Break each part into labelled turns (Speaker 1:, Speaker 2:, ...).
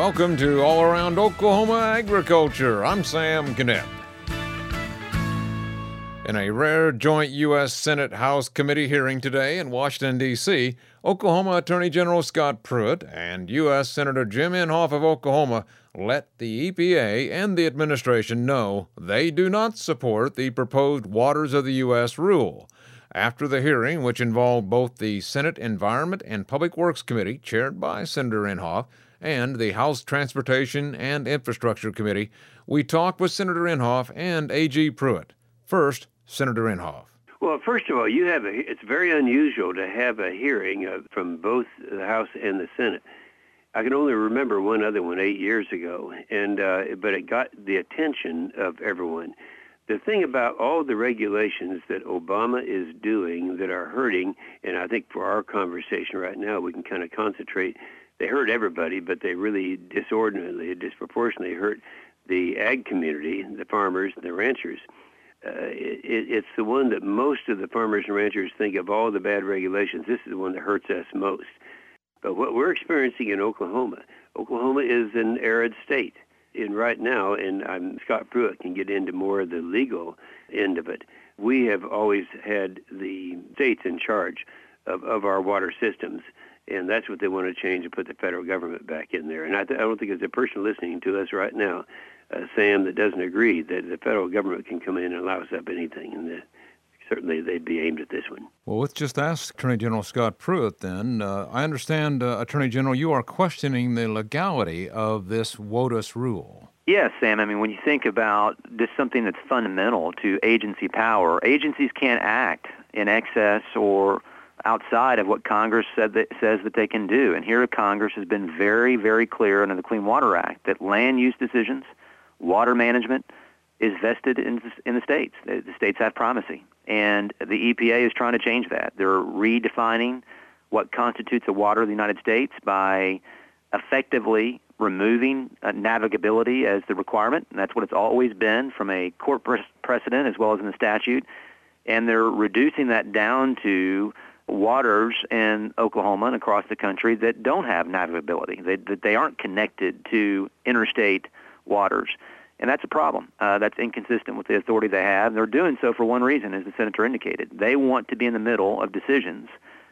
Speaker 1: Welcome to All Around Oklahoma Agriculture. I'm Sam Knipp. In a rare joint U.S. Senate House committee hearing today in Washington, D.C., Oklahoma Attorney General Scott Pruitt and U.S. Senator Jim Inhofe of Oklahoma let the EPA and the administration know they do not support the proposed Waters of the U.S. rule. After the hearing, which involved both the Senate Environment and Public Works Committee, chaired by Senator Inhofe, and the House Transportation and Infrastructure Committee, we talked with Senator Inhofe and A.G. Pruitt. First, Senator Inhofe.
Speaker 2: Well, first of all, you have a, it's very unusual to have a hearing uh, from both the House and the Senate. I can only remember one other one eight years ago, and uh, but it got the attention of everyone. The thing about all the regulations that Obama is doing that are hurting, and I think for our conversation right now, we can kind of concentrate they hurt everybody, but they really disordinately, disproportionately hurt the ag community, the farmers, the ranchers. Uh, it, it's the one that most of the farmers and ranchers think of all the bad regulations. This is the one that hurts us most. But what we're experiencing in Oklahoma, Oklahoma is an arid state. And right now, and I'm, Scott Pruitt can get into more of the legal end of it, we have always had the states in charge of, of our water systems and that's what they want to change and put the federal government back in there. And I, th- I don't think there's a person listening to us right now, uh, Sam, that doesn't agree that the federal government can come in and allow us up anything, and the, certainly they'd be aimed at this one.
Speaker 1: Well, let's just ask Attorney General Scott Pruitt then. Uh, I understand, uh, Attorney General, you are questioning the legality of this WOTUS rule.
Speaker 3: Yes, Sam. I mean, when you think about this, something that's fundamental to agency power, agencies can't act in excess or outside of what Congress said that says that they can do. And here Congress has been very, very clear under the Clean Water Act that land use decisions, water management is vested in, in the states. The, states have primacy. And the EPA is trying to change that. They're redefining what constitutes a water of the United States by effectively removing uh, navigability as the requirement. And that's what it's always been from a court precedent as well as in the statute. And they're reducing that down to waters in Oklahoma and across the country that don't have navigability, that they aren't connected to interstate waters. And that's a problem. Uh, that's inconsistent with the authority they have. They're doing so for one reason, as the senator indicated. They want to be in the middle of decisions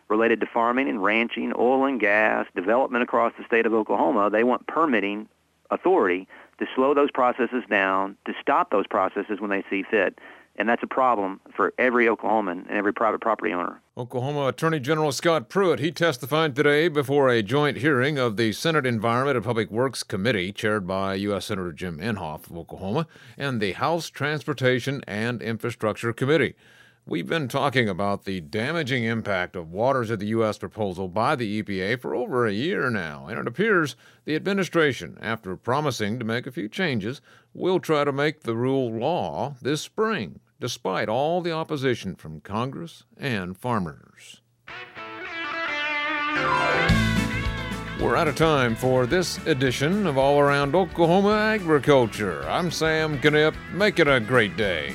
Speaker 3: related to farming and ranching, oil and gas, development across the state of Oklahoma. They want permitting authority to slow those processes down, to stop those processes when they see fit. And that's a problem for every Oklahoman and every private property owner.
Speaker 1: Oklahoma Attorney General Scott Pruitt, he testified today before a joint hearing of the Senate Environment and Public Works Committee, chaired by U.S. Senator Jim Inhofe of Oklahoma, and the House Transportation and Infrastructure Committee. We've been talking about the damaging impact of Waters of the U.S. proposal by the EPA for over a year now, and it appears the administration, after promising to make a few changes, will try to make the rule law this spring despite all the opposition from Congress and farmers. We're out of time for this edition of All Around Oklahoma Agriculture. I'm Sam Knipp. Make it a great day.